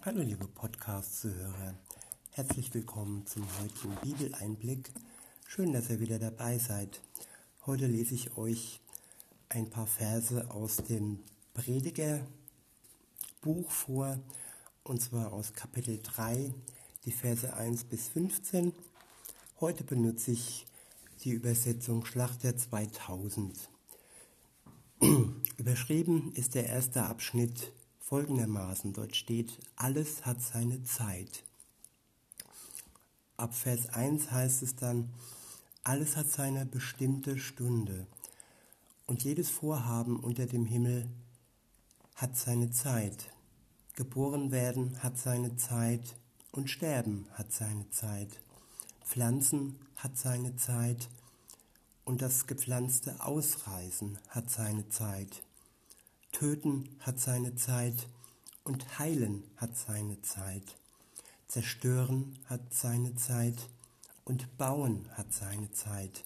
Hallo liebe Podcast-Zuhörer, herzlich willkommen zum heutigen Bibeleinblick. Schön, dass ihr wieder dabei seid. Heute lese ich euch ein paar Verse aus dem Predigerbuch vor, und zwar aus Kapitel 3, die Verse 1 bis 15. Heute benutze ich die Übersetzung Schlachter 2000. Überschrieben ist der erste Abschnitt folgendermaßen. Dort steht, alles hat seine Zeit. Ab Vers 1 heißt es dann, alles hat seine bestimmte Stunde. Und jedes Vorhaben unter dem Himmel hat seine Zeit. Geboren werden hat seine Zeit und sterben hat seine Zeit. Pflanzen hat seine Zeit und das gepflanzte Ausreißen hat seine Zeit. Töten hat seine Zeit und heilen hat seine Zeit. Zerstören hat seine Zeit und bauen hat seine Zeit.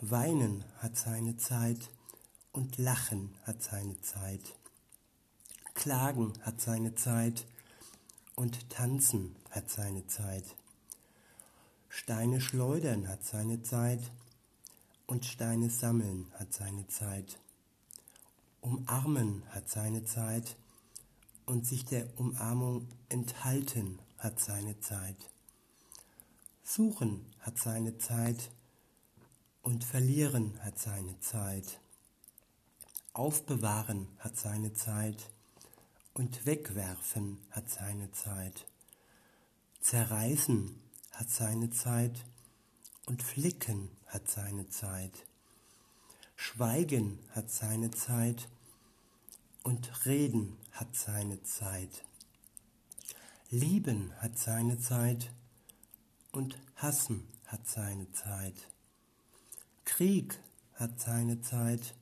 Weinen hat seine Zeit und lachen hat seine Zeit. Klagen hat seine Zeit und tanzen hat seine Zeit. Steine schleudern hat seine Zeit und Steine sammeln hat seine Zeit. Umarmen hat seine Zeit und sich der Umarmung enthalten hat seine Zeit. Suchen hat seine Zeit und verlieren hat seine Zeit. Aufbewahren hat seine Zeit und wegwerfen hat seine Zeit. Zerreißen hat seine Zeit und flicken hat seine Zeit. Schweigen hat seine Zeit und Reden hat seine Zeit. Lieben hat seine Zeit und Hassen hat seine Zeit. Krieg hat seine Zeit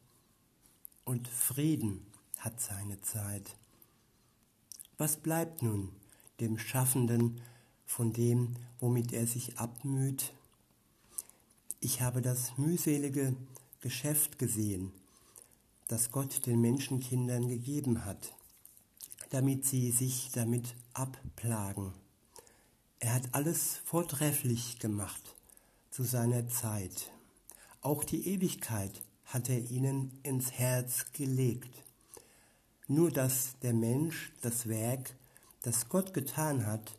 und Frieden hat seine Zeit. Was bleibt nun dem Schaffenden von dem, womit er sich abmüht? Ich habe das mühselige Geschäft gesehen, das Gott den Menschenkindern gegeben hat, damit sie sich damit abplagen. Er hat alles vortrefflich gemacht zu seiner Zeit. Auch die Ewigkeit hat er ihnen ins Herz gelegt. Nur dass der Mensch das Werk, das Gott getan hat,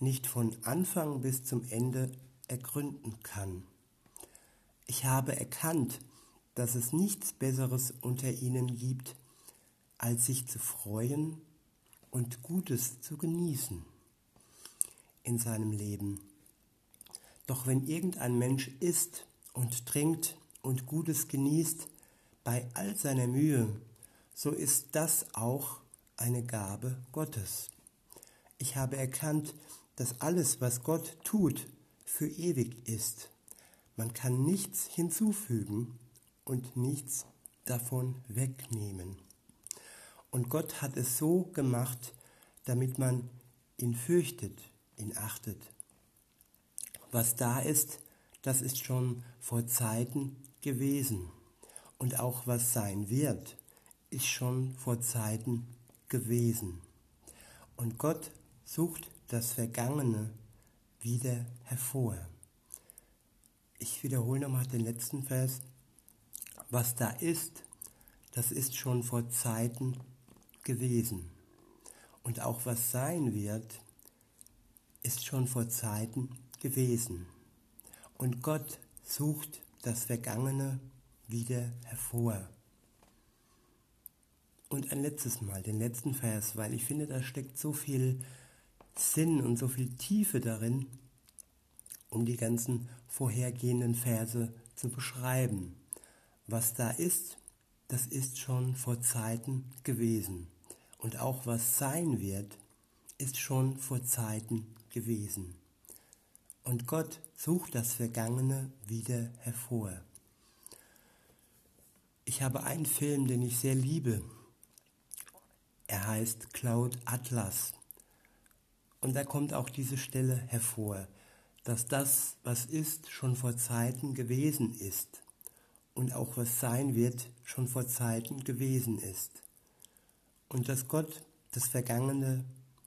nicht von Anfang bis zum Ende ergründen kann. Ich habe erkannt, dass es nichts Besseres unter ihnen gibt, als sich zu freuen und Gutes zu genießen in seinem Leben. Doch wenn irgendein Mensch isst und trinkt und Gutes genießt, bei all seiner Mühe, so ist das auch eine Gabe Gottes. Ich habe erkannt, dass alles, was Gott tut, für ewig ist. Man kann nichts hinzufügen und nichts davon wegnehmen. Und Gott hat es so gemacht, damit man ihn fürchtet, ihn achtet. Was da ist, das ist schon vor Zeiten gewesen. Und auch was sein wird, ist schon vor Zeiten gewesen. Und Gott sucht das Vergangene wieder hervor. Ich wiederhole nochmal den letzten Vers was da ist, das ist schon vor Zeiten gewesen. Und auch was sein wird, ist schon vor Zeiten gewesen. Und Gott sucht das Vergangene wieder hervor. Und ein letztes Mal, den letzten Vers, weil ich finde, da steckt so viel Sinn und so viel Tiefe darin, um die ganzen vorhergehenden Verse zu beschreiben. Was da ist, das ist schon vor Zeiten gewesen. Und auch was sein wird, ist schon vor Zeiten gewesen. Und Gott sucht das Vergangene wieder hervor. Ich habe einen Film, den ich sehr liebe. Er heißt Cloud Atlas. Und da kommt auch diese Stelle hervor, dass das, was ist, schon vor Zeiten gewesen ist und auch was sein wird, schon vor Zeiten gewesen ist. Und dass Gott das Vergangene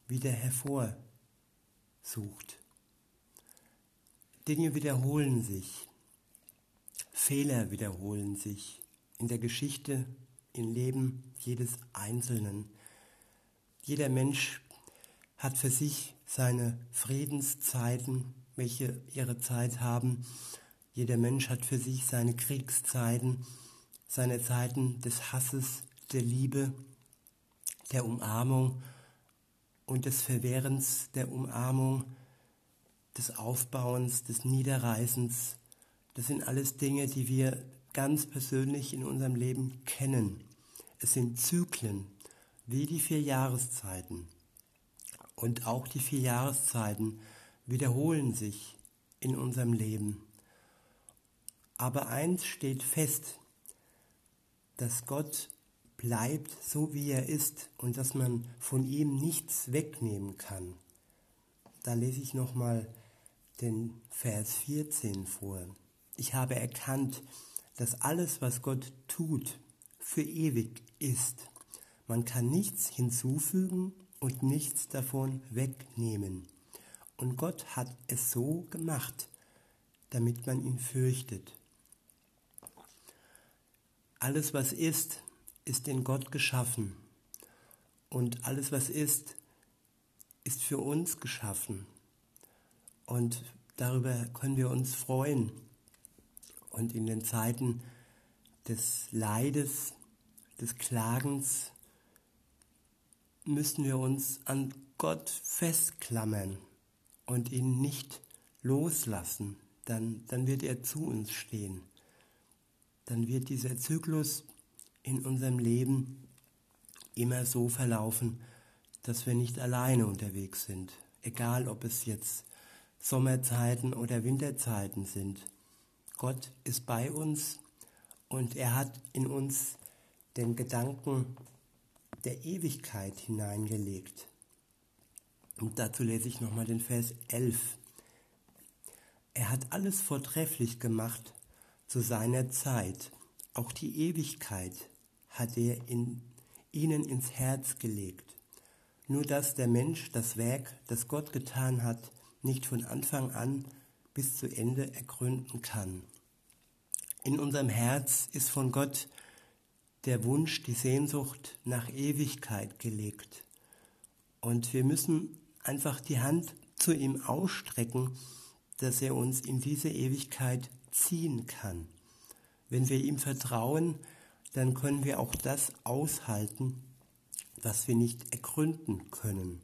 wieder hervorsucht. Dinge wiederholen sich, Fehler wiederholen sich in der Geschichte, im Leben jedes Einzelnen. Jeder Mensch hat für sich seine Friedenszeiten, welche ihre Zeit haben. Jeder Mensch hat für sich seine Kriegszeiten, seine Zeiten des Hasses, der Liebe, der Umarmung und des Verwehrens der Umarmung, des Aufbauens, des Niederreißens. Das sind alles Dinge, die wir ganz persönlich in unserem Leben kennen. Es sind Zyklen, wie die vier Jahreszeiten. Und auch die vier Jahreszeiten wiederholen sich in unserem Leben. Aber eins steht fest, dass Gott bleibt so, wie er ist und dass man von ihm nichts wegnehmen kann. Da lese ich nochmal den Vers 14 vor. Ich habe erkannt, dass alles, was Gott tut, für ewig ist. Man kann nichts hinzufügen und nichts davon wegnehmen. Und Gott hat es so gemacht, damit man ihn fürchtet. Alles, was ist, ist in Gott geschaffen. Und alles, was ist, ist für uns geschaffen. Und darüber können wir uns freuen. Und in den Zeiten des Leides, des Klagens, müssen wir uns an Gott festklammern und ihn nicht loslassen. Dann, dann wird er zu uns stehen. Dann wird dieser Zyklus in unserem Leben immer so verlaufen, dass wir nicht alleine unterwegs sind. Egal, ob es jetzt Sommerzeiten oder Winterzeiten sind. Gott ist bei uns und er hat in uns den Gedanken der Ewigkeit hineingelegt. Und dazu lese ich nochmal den Vers 11. Er hat alles vortrefflich gemacht zu seiner Zeit. Auch die Ewigkeit hat er in ihnen ins Herz gelegt. Nur dass der Mensch das Werk, das Gott getan hat, nicht von Anfang an bis zu Ende ergründen kann. In unserem Herz ist von Gott der Wunsch, die Sehnsucht nach Ewigkeit gelegt. Und wir müssen einfach die Hand zu ihm ausstrecken, dass er uns in diese Ewigkeit ziehen kann. Wenn wir ihm vertrauen, dann können wir auch das aushalten, was wir nicht ergründen können.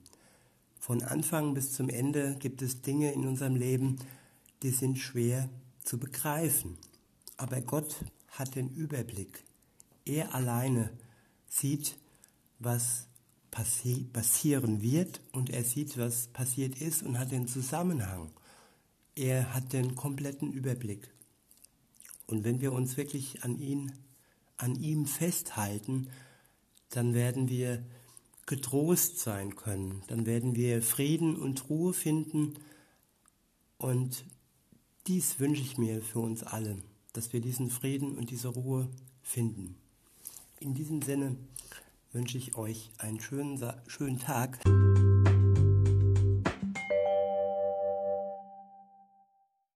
Von Anfang bis zum Ende gibt es Dinge in unserem Leben, die sind schwer zu begreifen. Aber Gott hat den Überblick. Er alleine sieht, was passi passieren wird und er sieht, was passiert ist und hat den Zusammenhang. Er hat den kompletten Überblick. Und wenn wir uns wirklich an ihn an ihm festhalten, dann werden wir getrost sein können, dann werden wir Frieden und Ruhe finden und dies wünsche ich mir für uns alle, dass wir diesen Frieden und diese Ruhe finden. In diesem Sinne wünsche ich euch einen schönen, schönen Tag.